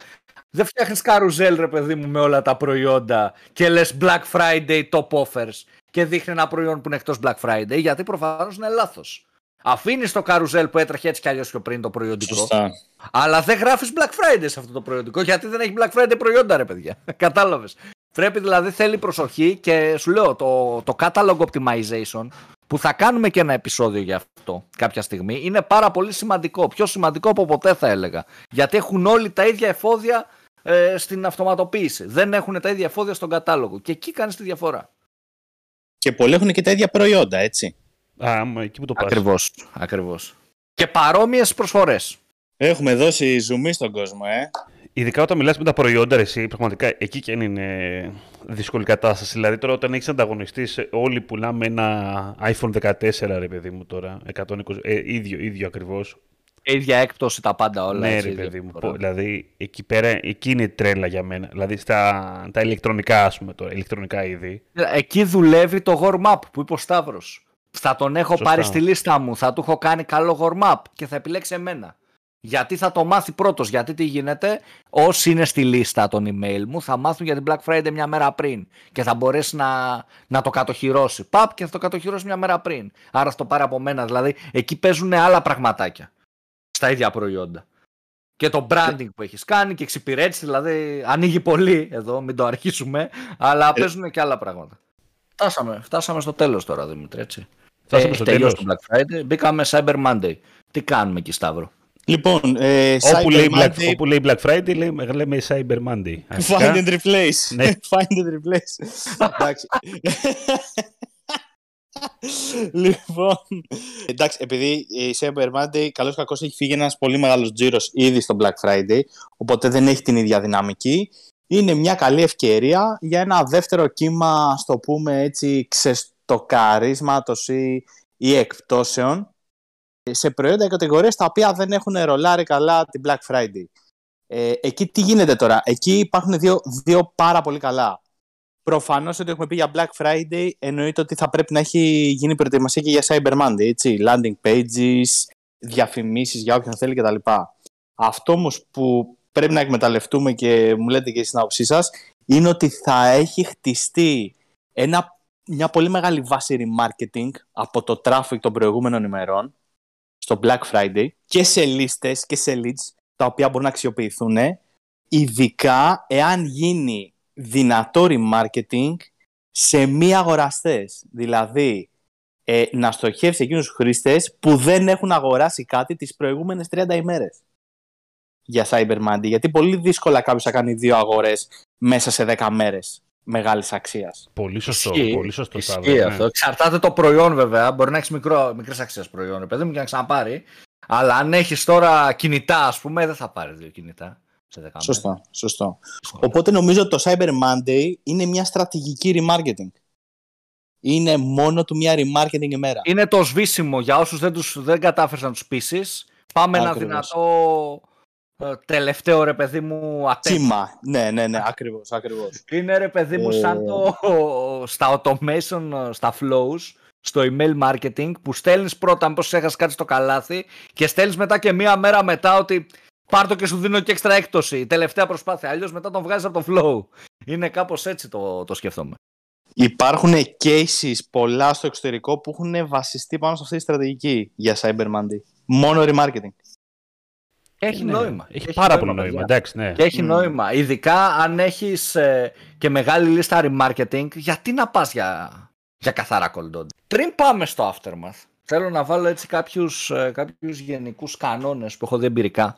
Δεν φτιάχνεις καρουζέλ, ρε παιδί μου, με όλα τα προϊόντα και λες Black Friday top offers και δείχνει ένα προϊόν που είναι εκτός Black Friday, γιατί προφανώς είναι λάθος. Αφήνεις το καρουζέλ που έτρεχε έτσι κι αλλιώς πιο πριν το προϊόντικό. Σωστά. Αλλά δεν γράφεις Black Friday σε αυτό το προϊόντικό γιατί δεν έχει Black Friday προϊόντα, ρε παιδιά. Κατάλαβες. Πρέπει δηλαδή θέλει προσοχή και σου λέω το, το catalog optimization που θα κάνουμε και ένα επεισόδιο για αυτό κάποια στιγμή είναι πάρα πολύ σημαντικό. Πιο σημαντικό από ποτέ θα έλεγα. Γιατί έχουν όλοι τα ίδια εφόδια ε, στην αυτοματοποίηση. Δεν έχουν τα ίδια εφόδια στον κατάλογο. Και εκεί κάνεις τη διαφορά. Και πολλοί έχουν και τα ίδια προϊόντα, έτσι. Α, εκεί που το πας. Ακριβώς, ακριβώς. Και παρόμοιες προσφορές. Έχουμε δώσει ζουμί στον κόσμο, ε. Ειδικά όταν μιλάς με τα προϊόντα, εσύ, πραγματικά εκεί και αν είναι δύσκολη κατάσταση. Δηλαδή τώρα όταν έχεις ανταγωνιστείς, όλοι πουλάμε ένα iPhone 14, ρε παιδί μου τώρα, 120, ε, ίδιο, ίδιο ακριβώς. ίδια έκπτωση τα πάντα όλα. Ναι, ρε παιδί μου. Δηλαδή, εκεί πέρα, εκεί είναι τρέλα για μένα. Δηλαδή, στα τα ηλεκτρονικά, ας πούμε, το ηλεκτρονικά είδη. Εκεί δουλεύει το warm-up που είπε ο Σταύρος. Θα τον έχω πάρει στη λίστα μου, θα του έχω κάνει καλό warm-up και θα επιλέξει εμένα. Γιατί θα το μάθει πρώτος, γιατί τι γίνεται, όσοι είναι στη λίστα των email μου θα μάθουν για την Black Friday μια μέρα πριν και θα μπορέσει να, να το κατοχυρώσει. Παπ και θα το κατοχυρώσει μια μέρα πριν. Άρα θα το πάρει από μένα, δηλαδή εκεί παίζουν άλλα πραγματάκια στα ίδια προϊόντα. Και το branding που έχεις κάνει και εξυπηρέτηση, δηλαδή ανοίγει πολύ εδώ, μην το αρχίσουμε, αλλά ε. παίζουν και άλλα πράγματα. Φτάσαμε, φτάσαμε στο τέλος τώρα, Δημήτρη, έτσι. Φτάσαμε ε, στο τέλος. το Black Friday, μπήκαμε Cyber Monday. Τι κάνουμε εκεί, Σταύρο; Λοιπόν, ε, όπου, λέει Black, Monday... όπου λέει Black Friday, λέμε, λέμε Cyber Monday. Find and replace. Ναι. Find and replace. Εντάξει. λοιπόν, εντάξει, επειδή η Cyber Monday καλώς κακώς έχει φύγει ένας πολύ μεγάλος τζίρος ήδη στο Black Friday, οπότε δεν έχει την ίδια δυναμική. Είναι μια καλή ευκαιρία για ένα δεύτερο κύμα, στο πούμε έτσι, ξεστοκαρίσματος ή, ή εκπτώσεων σε προϊόντα κατηγορίες τα οποία δεν έχουν ρολάρει καλά την Black Friday. Ε, εκεί τι γίνεται τώρα; Εκεί υπάρχουν δύο, δύο πάρα πολύ καλά. Προφανώς ότι έχουμε πει για Black Friday εννοείται ότι θα πρέπει να έχει γίνει προετοιμασία και για Cyber Monday. Έτσι, landing pages, διαφημίσεις για όποιον θέλει κτλ. Αυτό όμως που πρέπει να εκμεταλλευτούμε και μου λέτε και στην άποψή σας είναι ότι θα έχει χτιστεί ένα, μια πολύ μεγάλη βάση remarketing από το traffic των προηγούμενων ημερών στο Black Friday και σε λίστες και σε leads τα οποία μπορούν να αξιοποιηθούν ειδικά εάν γίνει δυνατό remarketing σε μη αγοραστές. Δηλαδή, ε, να στοχεύσει εκείνους τους χρήστες που δεν έχουν αγοράσει κάτι τις προηγούμενες 30 ημέρες για Cyber Monday. Γιατί πολύ δύσκολα κάποιος θα κάνει δύο αγορές μέσα σε 10 μέρες μεγάλης αξίας. Πολύ σωστό. Ισχύει, πολύ σωστό ισχύει αυτό. Ναι. Εξαρτάται το προϊόν βέβαια. Μπορεί να έχεις μικρές αξίες προϊόν, παιδί μου, και να ξαναπάρει. Αλλά αν έχεις τώρα κινητά, ας πούμε, δεν θα πάρεις δύο κινητά. Σε σωστό, σωστό. Οπότε νομίζω ότι το Cyber Monday είναι μια στρατηγική remarketing. Είναι μόνο του μια remarketing ημέρα. Είναι το σβήσιμο για όσους δεν, τους, δεν κατάφεραν να τους πείσεις. Πάμε ένα δυνατό ε, τελευταίο ρε παιδί μου ατέμα. Ναι, ναι, ναι, ακριβώς, ακριβώς. Είναι ρε παιδί μου σαν ε. το στα automation, στα flows, στο email marketing που στέλνεις πρώτα μήπως έχασες κάτι στο καλάθι και στέλνεις μετά και μία μέρα μετά ότι πάρ' το και σου δίνω και έξτρα έκπτωση. Τελευταία προσπάθεια. Αλλιώς μετά τον βγάζεις από το flow. Είναι κάπως έτσι το, το σκεφτόμαι. Υπάρχουν cases πολλά στο εξωτερικό που έχουν βασιστεί πάνω σε αυτή τη στρατηγική για Cyber Monday. Μόνο remarketing. Έχει ναι, νόημα. Έχει, πάρα πολύ νόημα. Εντάξει, ναι. Και έχει mm. νόημα. Ειδικά αν έχεις ε, και μεγάλη λίστα remarketing, γιατί να πας για, για καθαρά cold Πριν πάμε στο aftermath, θέλω να βάλω έτσι κάποιους ε, κάποιους γενικούς κανόνες που έχω δει εμπειρικά.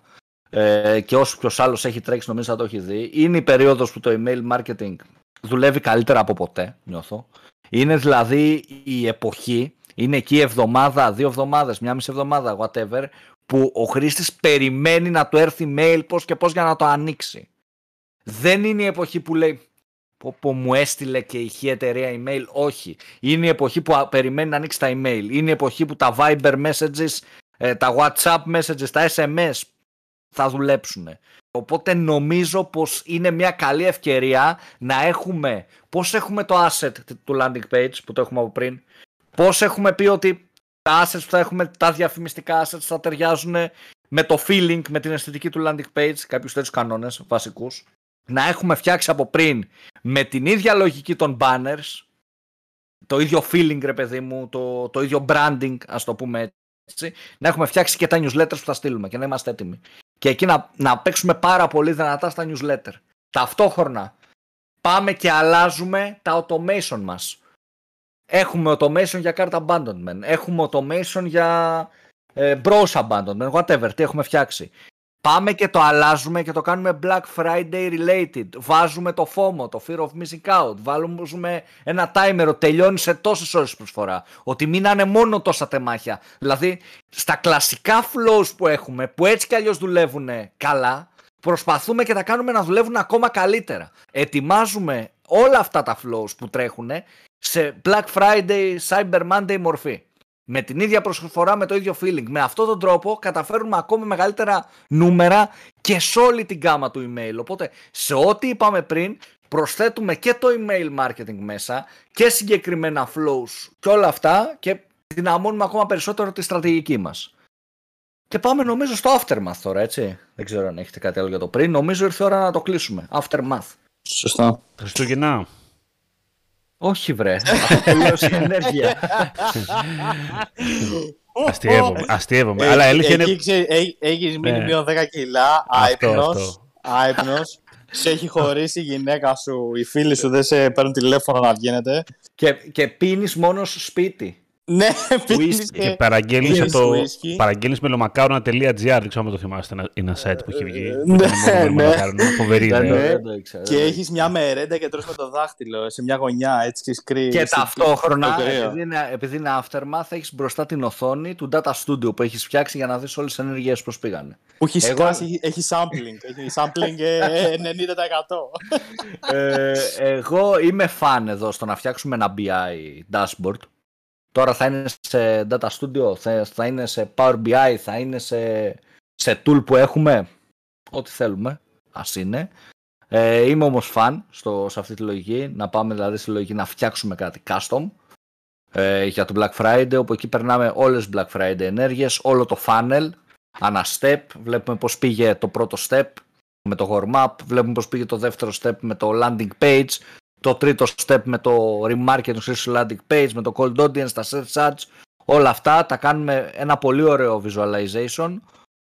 Ε, και όσο ποιος άλλος έχει τρέξει, νομίζω θα το έχεις δει. Είναι η περίοδος που το email marketing δουλεύει καλύτερα από ποτέ, νιώθω. Είναι δηλαδή η εποχή, είναι εκεί εβδομάδα, δύο εβδομάδες, μια μισή εβδομάδα, whatever, που ο χρήστης περιμένει να του έρθει mail πώς και πώς για να το ανοίξει. Δεν είναι η εποχή που λέει που μου έστειλε και η εταιρεία email. Όχι. Είναι η εποχή που περιμένει να ανοίξει τα email. Είναι η εποχή που τα Viber messages, ε, τα WhatsApp messages, τα SMS θα δουλέψουν. Οπότε νομίζω πως είναι μια καλή ευκαιρία να έχουμε, πώς έχουμε το asset του landing page που το έχουμε από πριν, πώς έχουμε πει ότι τα assets που θα έχουμε, τα διαφημιστικά assets θα ταιριάζουν με το feeling, με την αισθητική του landing page, κάποιους τέτοιους κανόνες βασικούς. Να έχουμε φτιάξει από πριν με την ίδια λογική των banners, το ίδιο feeling ρε παιδί μου, το, το ίδιο branding ας το πούμε έτσι, να έχουμε φτιάξει και τα newsletters που θα στείλουμε και να είμαστε έτοιμοι. Και εκεί να, να παίξουμε πάρα πολύ δυνατά στα newsletter. Ταυτόχρονα πάμε και αλλάζουμε τα automation μας. Έχουμε automation για cart abandonment. Έχουμε automation για ε, browse abandonment. Whatever, τι έχουμε φτιάξει. Πάμε και το αλλάζουμε και το κάνουμε Black Friday related. Βάζουμε το FOMO, το Fear of Missing Out. Βάλουμε ένα timer, τελειώνει σε τόσες ώρες προσφορά. Ότι μην είναι μόνο τόσα τεμάχια. Δηλαδή, στα κλασικά flows που έχουμε, που έτσι κι αλλιώς δουλεύουν καλά, προσπαθούμε και τα κάνουμε να δουλεύουν ακόμα καλύτερα. Ετοιμάζουμε όλα αυτά τα flows που τρέχουν σε Black Friday, Cyber Monday μορφή. Με την ίδια προσφορά, με το ίδιο feeling. Με αυτόν τον τρόπο καταφέρουμε ακόμη μεγαλύτερα νούμερα και σε όλη την γάμα του email. Οπότε σε ό,τι είπαμε πριν προσθέτουμε και το email marketing μέσα και συγκεκριμένα flows και όλα αυτά και δυναμώνουμε ακόμα περισσότερο τη στρατηγική μας. Και πάμε νομίζω στο aftermath τώρα, έτσι. Δεν ξέρω αν έχετε κάτι άλλο για το πριν. Νομίζω ήρθε η ώρα να το κλείσουμε. Aftermath. Σωστά. Χριστούγεννα. Όχι βρε, τελείωσε η ενέργεια. αστείευομαι, αστείευομαι. Αλλά έλεγε είναι... Έχεις μείνει ναι. μείον 10 κιλά, άϊπνος, άϊπνος. Σε έχει χωρίσει η γυναίκα σου, οι φίλοι σου δεν σε παίρνουν τηλέφωνο να βγαίνετε. Και, και πίνεις μόνος σπίτι. Ναι, και παραγγέλνεις, το, παραγγέλνεις με λομακάρονα.gr, δεν ξέρω αν το θυμάστε, είναι ένα site που έχει βγει. Ναι, ναι. Φοβερή ιδέα. Και έχεις μια μερέντα και τρως με το δάχτυλο σε μια γωνιά, έτσι και σκρί. Και ταυτόχρονα, επειδή είναι, επειδή είναι aftermath, έχεις μπροστά την οθόνη του data studio που έχεις φτιάξει για να δεις όλες τις ενέργειες πώς πήγανε. Που έχεις Εγώ... έχει sampling, έχει sampling 90%. ε, εγώ είμαι fan εδώ στο να φτιάξουμε ένα BI dashboard Τώρα θα είναι σε Data Studio, θα, θα είναι σε Power BI, θα είναι σε, σε tool που έχουμε. Ό,τι θέλουμε, ας είναι. Ε, είμαι όμως fan στο, σε αυτή τη λογική, να πάμε δηλαδή στη λογική να φτιάξουμε κάτι custom ε, για το Black Friday, όπου εκεί περνάμε όλες τις Black Friday ενέργειες, όλο το funnel, ανά step, βλέπουμε πώς πήγε το πρώτο step με το warm up, βλέπουμε πώς πήγε το δεύτερο step με το landing page, το τρίτο step με το remarketing στο landing page, με το cold audience, τα search ads, όλα αυτά τα κάνουμε ένα πολύ ωραίο visualization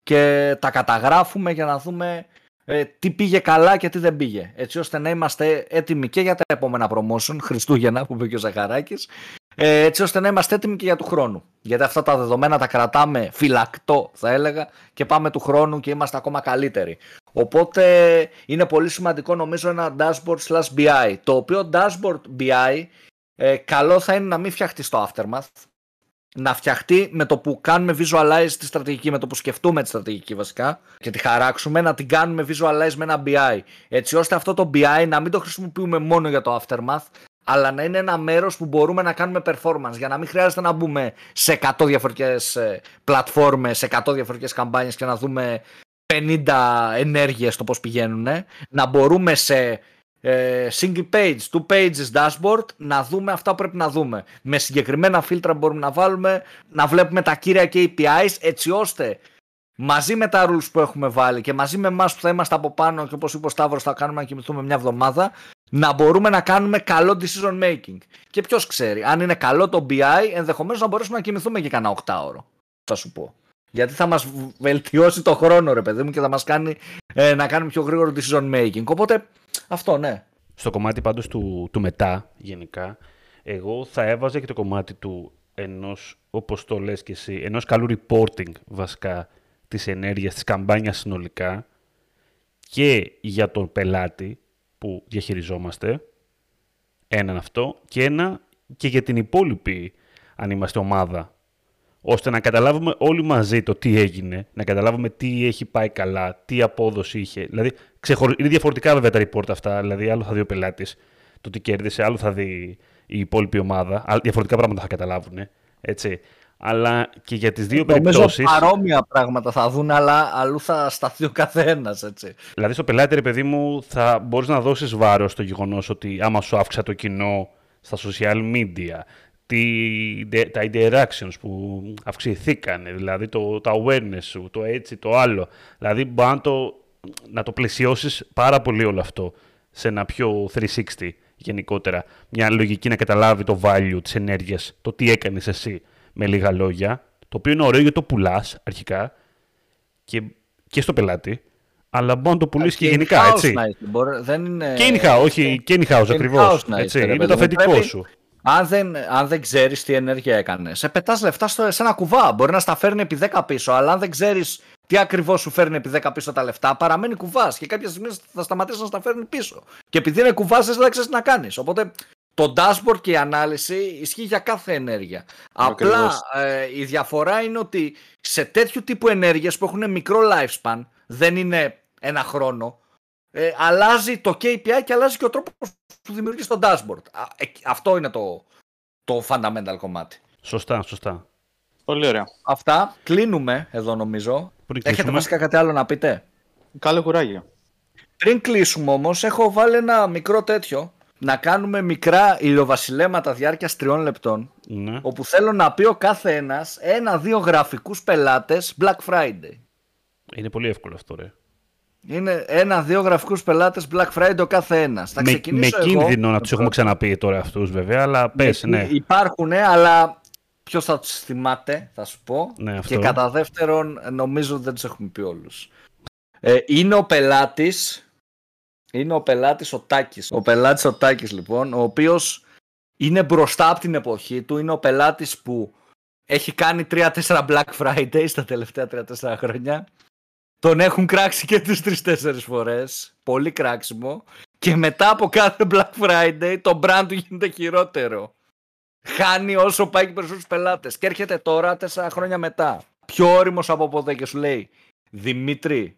και τα καταγράφουμε για να δούμε ε, τι πήγε καλά και τι δεν πήγε. Έτσι ώστε να είμαστε έτοιμοι και για τα επόμενα promotion, Χριστούγεννα που είπε και ο Ζαχαράκης, ε, έτσι ώστε να είμαστε έτοιμοι και για του χρόνου. Γιατί αυτά τα δεδομένα τα κρατάμε φυλακτό θα έλεγα και πάμε του χρόνου και είμαστε ακόμα καλύτεροι. Οπότε είναι πολύ σημαντικό νομίζω ένα dashboard slash BI το οποίο dashboard BI ε, καλό θα είναι να μην φτιαχτεί στο aftermath να φτιαχτεί με το που κάνουμε visualize τη στρατηγική, με το που σκεφτούμε τη στρατηγική βασικά και τη χαράξουμε, να την κάνουμε visualize με ένα BI. Έτσι ώστε αυτό το BI να μην το χρησιμοποιούμε μόνο για το aftermath, αλλά να είναι ένα μέρος που μπορούμε να κάνουμε performance για να μην χρειάζεται να μπούμε σε 100 διαφορετικές ε, πλατφόρμες, σε 100 διαφορετικές καμπάνιες και να δούμε 50 ενέργειες το πώς πηγαίνουν. Να μπορούμε σε ε, single page, two pages dashboard να δούμε αυτά που πρέπει να δούμε. Με συγκεκριμένα φίλτρα μπορούμε να βάλουμε, να βλέπουμε τα κύρια KPIs έτσι ώστε μαζί με τα rules που έχουμε βάλει και μαζί με εμάς που θα είμαστε από πάνω και όπως είπε ο Σταύρος θα κάνουμε να κοιμηθούμε μια εβδομάδα να μπορούμε να κάνουμε καλό decision making. Και ποιος ξέρει, αν είναι καλό το BI, ενδεχομένως να μπορέσουμε να κοιμηθούμε και κανένα 8 ώρο. Θα σου πω. Γιατί θα μας βελτιώσει το χρόνο, ρε παιδί μου, και θα μας κάνει ε, να κάνουμε πιο γρήγορο decision making. Οπότε αυτό, ναι. Στο κομμάτι πάντως του, του μετά, γενικά, εγώ θα έβαζα και το κομμάτι του ενός, όπως το λες και εσύ, ενός καλού reporting βασικά της ενέργειας, της καμπάνιας συνολικά και για τον πελάτη, που διαχειριζόμαστε. Έναν αυτό. Και ένα και για την υπόλοιπη, αν είμαστε ομάδα. Ώστε να καταλάβουμε όλοι μαζί το τι έγινε, να καταλάβουμε τι έχει πάει καλά, τι απόδοση είχε. Δηλαδή, ξεχωρι... είναι διαφορετικά βέβαια τα report αυτά. Δηλαδή, άλλο θα δει ο πελάτης το τι κέρδισε, άλλο θα δει η υπόλοιπη ομάδα. Διαφορετικά πράγματα θα καταλάβουν. Έτσι αλλά και για τις δύο περιπτώσεις... Νομίζω παρόμοια πράγματα θα δουν, αλλά αλλού θα σταθεί ο καθένας. έτσι. Δηλαδή στο πελάτη, ρε παιδί μου, θα μπορείς να δώσεις βάρος στο γεγονός ότι άμα σου αύξα το κοινό στα social media, τι, τα interactions που αυξηθήκαν, δηλαδή το, το awareness σου, το έτσι, το άλλο. Δηλαδή μπορεί να το, να το πλαισιώσεις πάρα πολύ όλο αυτό σε ένα πιο 360 γενικότερα. Μια λογική να καταλάβει το value της ενέργειας, το τι έκανες εσύ με λίγα λόγια, το οποίο είναι ωραίο γιατί το πουλάς αρχικά και, και στο πελάτη, αλλά μπορεί να το πουλήσεις και, γενικά, έτσι. δεν είναι... Και in-house, όχι, και in-house ακριβώς. Είναι το αφεντικό σου. Αν δεν, αν δεν ξέρεις τι ενέργεια έκανες, σε πετάς λεφτά στο, σε ένα κουβά. Μπορεί να στα φέρνει επί 10 πίσω, αλλά αν δεν ξέρεις τι ακριβώς σου φέρνει επί 10 πίσω τα λεφτά, παραμένει κουβάς και κάποια στιγμή θα σταματήσεις να στα φέρνει πίσω. Και επειδή είναι κουβάς, δεν ξέρεις τι να κάνεις. Οπότε το dashboard και η ανάλυση ισχύει για κάθε ενέργεια. Απλά ε, η διαφορά είναι ότι σε τέτοιου τύπου ενέργειες που έχουν μικρό lifespan, δεν είναι ένα χρόνο, ε, αλλάζει το KPI και αλλάζει και ο τρόπος που δημιουργείς το dashboard. Ε, αυτό είναι το, το fundamental κομμάτι. Σωστά, σωστά. Πολύ ωραία. Αυτά. Κλείνουμε εδώ νομίζω. Έχετε βασικά κάτι άλλο να πείτε; Καλό κουράγιο. Πριν κλείσουμε όμως, έχω βάλει ένα μικρό τέτοιο. Να κάνουμε μικρά ηλιοβασιλέματα διάρκειας τριών λεπτών. Ναι. Όπου θέλω να πει ο κάθε ένας ένα-δύο γραφικούς πελάτες Black Friday. Είναι πολύ εύκολο αυτό, ρε. Είναι ένα-δύο γραφικούς πελάτες Black Friday ο κάθε ένας. Με, με κίνδυνο να τους έχουμε ξαναπεί τώρα αυτούς βέβαια, αλλά πες, ναι. Υπάρχουν, αλλά ποιος θα τους θυμάται, θα σου πω. Ναι, αυτό. Και κατά δεύτερον, νομίζω δεν τους έχουμε πει όλους. Ε, είναι ο πελάτης. Είναι ο πελάτης ο Τάκης. Ο πελάτης ο Τάκης, λοιπόν, ο οποίος είναι μπροστά από την εποχή του. Είναι ο πελάτης που έχει κάνει 3-4 Black Friday στα τελευταία 3-4 χρόνια. Τον έχουν κράξει και τις τρεις-τέσσερις φορές. Πολύ κράξιμο. Και μετά από κάθε Black Friday το brand του γίνεται χειρότερο. Χάνει όσο πάει και περισσότερους πελάτες. Και έρχεται τώρα τέσσερα χρόνια μετά. Πιο όριμος από ποτέ και σου λέει Δημήτρη,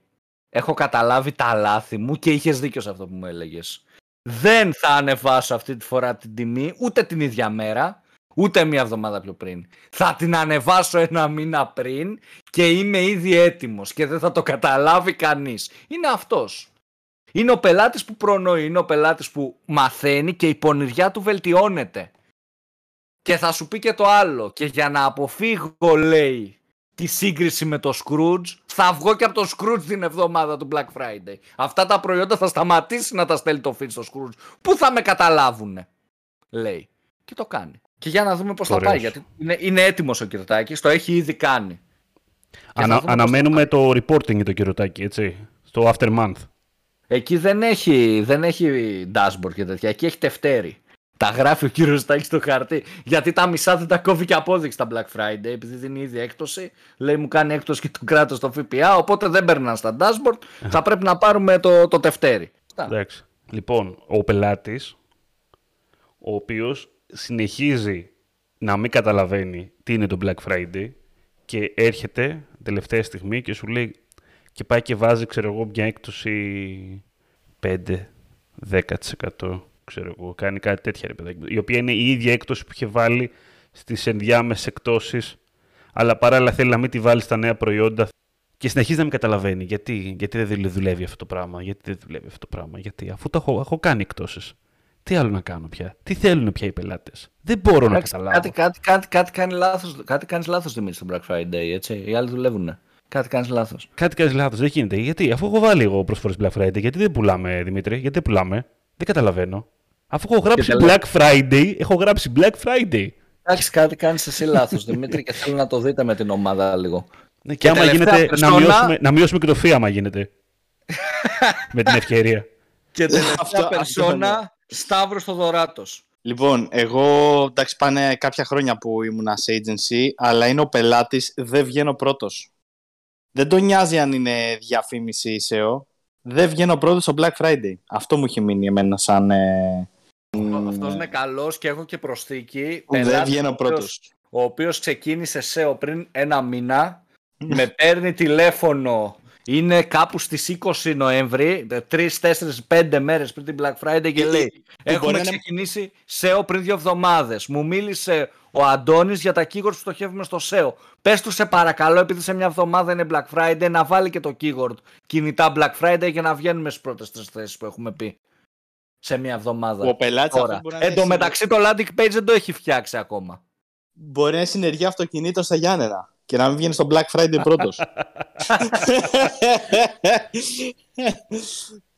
έχω καταλάβει τα λάθη μου και είχες δίκιο σε αυτό που μου έλεγες. Δεν θα ανεβάσω αυτή τη φορά την τιμή ούτε την ίδια μέρα. Ούτε μία εβδομάδα πιο πριν. Θα την ανεβάσω ένα μήνα πριν και είμαι ήδη έτοιμος και δεν θα το καταλάβει κανείς. Είναι αυτός. Είναι ο πελάτης που προνοεί, είναι ο πελάτης που μαθαίνει και η πονηριά του βελτιώνεται. Και θα σου πει και το άλλο. Και για να αποφύγω, λέει, τη σύγκριση με το Scrooge, θα βγω και από το Scrooge την εβδομάδα του Black Friday. Αυτά τα προϊόντα θα σταματήσει να τα στέλνει το feed στο Scrooge. Πού θα με καταλάβουνε, λέει. Και το κάνει. Και για να δούμε πώς θα πάει. Γιατί είναι, είναι έτοιμος ο Κυρτάκη, το έχει ήδη κάνει. Ανα, αναμένουμε το reporting για το Κυρτάκη, έτσι. Στο after month. Εκεί δεν έχει, δεν έχει dashboard και τέτοια. Εκεί έχει τευτέρι. Τα γράφει ο κύριο Τάκη στο χαρτί. Γιατί τα μισά δεν τα κόβει και απόδειξη τα Black Friday. Επειδή δίνει ήδη έκπτωση. Λέει μου κάνει έκπτωση και το κράτος στο ΦΠΑ. Οπότε δεν παίρνουν στα dashboard. θα πρέπει να πάρουμε το, το τευτέρι. Εντάξει. Λοιπόν, ο πελάτης, ο οποίος συνεχίζει να μην καταλαβαίνει τι είναι το Black Friday και έρχεται τελευταία στιγμή και σου λέει και πάει και βάζει, ξέρω εγώ, μια έκπτωση 5-10% ξέρω εγώ, κάνει κάτι τέτοια ρε παιδάκι, η οποία είναι η ίδια έκπτωση που είχε βάλει στις ενδιάμεσες εκτόσεις αλλά παράλληλα θέλει να μην τη βάλει στα νέα προϊόντα και συνεχίζει να μην καταλαβαίνει γιατί, γιατί δεν δουλεύει αυτό το πράγμα, γιατί δεν δουλεύει αυτό το πράγμα, γιατί αφού το έχω, έχω κάνει εκτόσεις. Τι άλλο να κάνω πια; Τι θέλουν πια οι πελάτες; Δεν μπορώ να καταλάβω. Κάτι, κάτι, κάτι, κάτι κάνει λάθος κάτι κάνεις λάθος, Δημήτρη, στο Black Friday. Έτσι. Οι άλλοι δουλεύουν. Κάτι κάνεις λάθος. Κάτι κάνεις λάθος. Δεν γίνεται. Γιατί, αφού έχω βάλει εγώ προσφορές Black Friday, γιατί δεν πουλάμε, Δημήτρη, γιατί δεν πουλάμε; Δεν καταλαβαίνω. Αφού έχω γράψει Black Friday, έχω γράψει Black Friday. Εντάξει, κάτι κάνεις εσύ λάθος, Δημήτρη, και θέλω να το δείτε με την ομάδα λίγο. Ναι, και, και άμα γίνεται, να, μειώσουμε, να μειώσουμε και το φύ, άμα γίνεται. με την ευκαιρία. Και τελευταία περσόνα, Σταύρος Θοδωράτος. Λοιπόν, εγώ εντάξει πάνε κάποια χρόνια που ήμουν σε agency, αλλά είναι ο πελάτης, δεν βγαίνω πρώτος. Δεν τον νοιάζει αν είναι διαφήμιση ή SEO. Δεν βγαίνω πρώτος στο Black Friday. Αυτό μου έχει μείνει εμένα σαν... Ε... Αυτό είναι καλός και έχω και προσθήκη. Δεν βγαίνω πρώτος. Ο οποίος ξεκίνησε SEO πριν ένα μήνα. με παίρνει τηλέφωνο είναι κάπου στις 20 Νοέμβρη, 3, 4, 5 μέρες πριν την Black Friday και λέει Έχουμε ξεκινήσει SEO πριν δύο εβδομάδες. Μου μίλησε ο Αντώνης για τα keywords που στοχεύουμε στο SEO. Πες του σε παρακαλώ, επειδή σε μια εβδομάδα είναι Black Friday, να βάλει και το keyword κινητά Black Friday για να βγαίνουμε στις πρώτες τρεις θέσεις που έχουμε πει. Σε μια εβδομάδα. Ο πελάτης Εν τω μεταξύ το landing page δεν το έχει φτιάξει ακόμα. Μπορεί να είναι συνεργεία αυτοκινήτων στα Γιάννενα και να μην βγαίνει στο Black Friday πρώτος.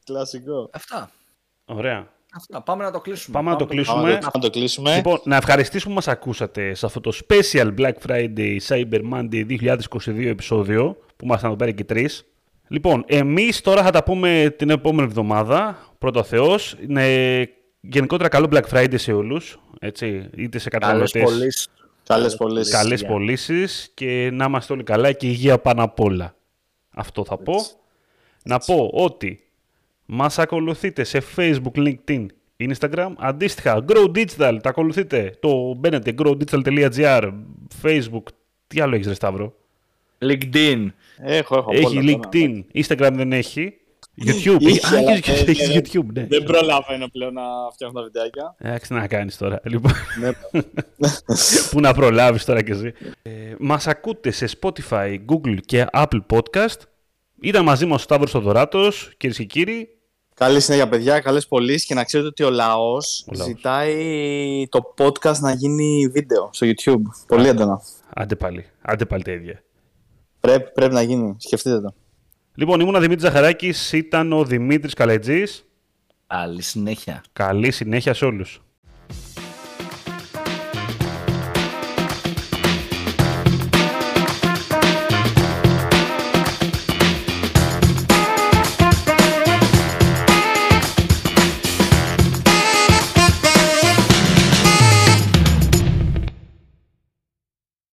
Κλασικό. Αυτά. Ωραία. Αυτά. Πάμε να το κλείσουμε. Πάμε, να, το κλείσουμε. να το κλείσουμε. Λοιπόν, να ευχαριστήσουμε που μας ακούσατε σε αυτό το special Black Friday Cyber Monday 2022 επεισόδιο που ήμασταν εδώ πέρα και τρεις. Λοιπόν, εμείς τώρα θα τα πούμε την επόμενη εβδομάδα, πρώτο Θεός. Είναι γενικότερα καλό Black Friday σε όλους, έτσι, είτε σε καταναλωτές Καλές πωλήσεις. Καλές πωλήσεις και να είμαστε όλοι καλά και υγεία πάνω απ' όλα. Αυτό θα πω. Να πω ότι μας ακολουθείτε σε Facebook, LinkedIn, Instagram. Αντίστοιχα, Grow Digital, τα ακολουθείτε. Το μπαίνετε growdigital.gr, Facebook. Τι άλλο έχεις ρε Σταύρο; LinkedIn. Έχω, έχω. Έχει LinkedIn. Instagram δεν έχει. YouTube. Είχε, Α, αλλά έχεις- δεν- έχεις δεν- YouTube, ναι. Δεν προλαβαίνω πλέον να φτιάχνω τα βιντεάκια. Εντάξει, τι να κάνεις τώρα. Λοιπόν, Ναι. πού να προλάβεις τώρα κι εσύ. Ε, μας ακούτε σε Spotify, Google και Apple Podcast. Ήταν μαζί μας ο Σταύρος Θοδωράτος, κυρίες και κύριοι. Καλή συνέχεια, παιδιά. Καλές πωλήσεις και να ξέρετε ότι ο λαός λαός. ζητάει το podcast να γίνει βίντεο στο YouTube. Πολύ έντονα. Άντε πάλι, άντε πάλι τα ίδια. Πρέπει, πρέπει να γίνει. Σκεφτείτε το. Λοιπόν, ήμουν ο Δημήτρης Ζαχαράκης, ήταν ο Δημήτρης Καλετζής. Άλλη συνέχεια. Καλή συνέχεια σε όλους.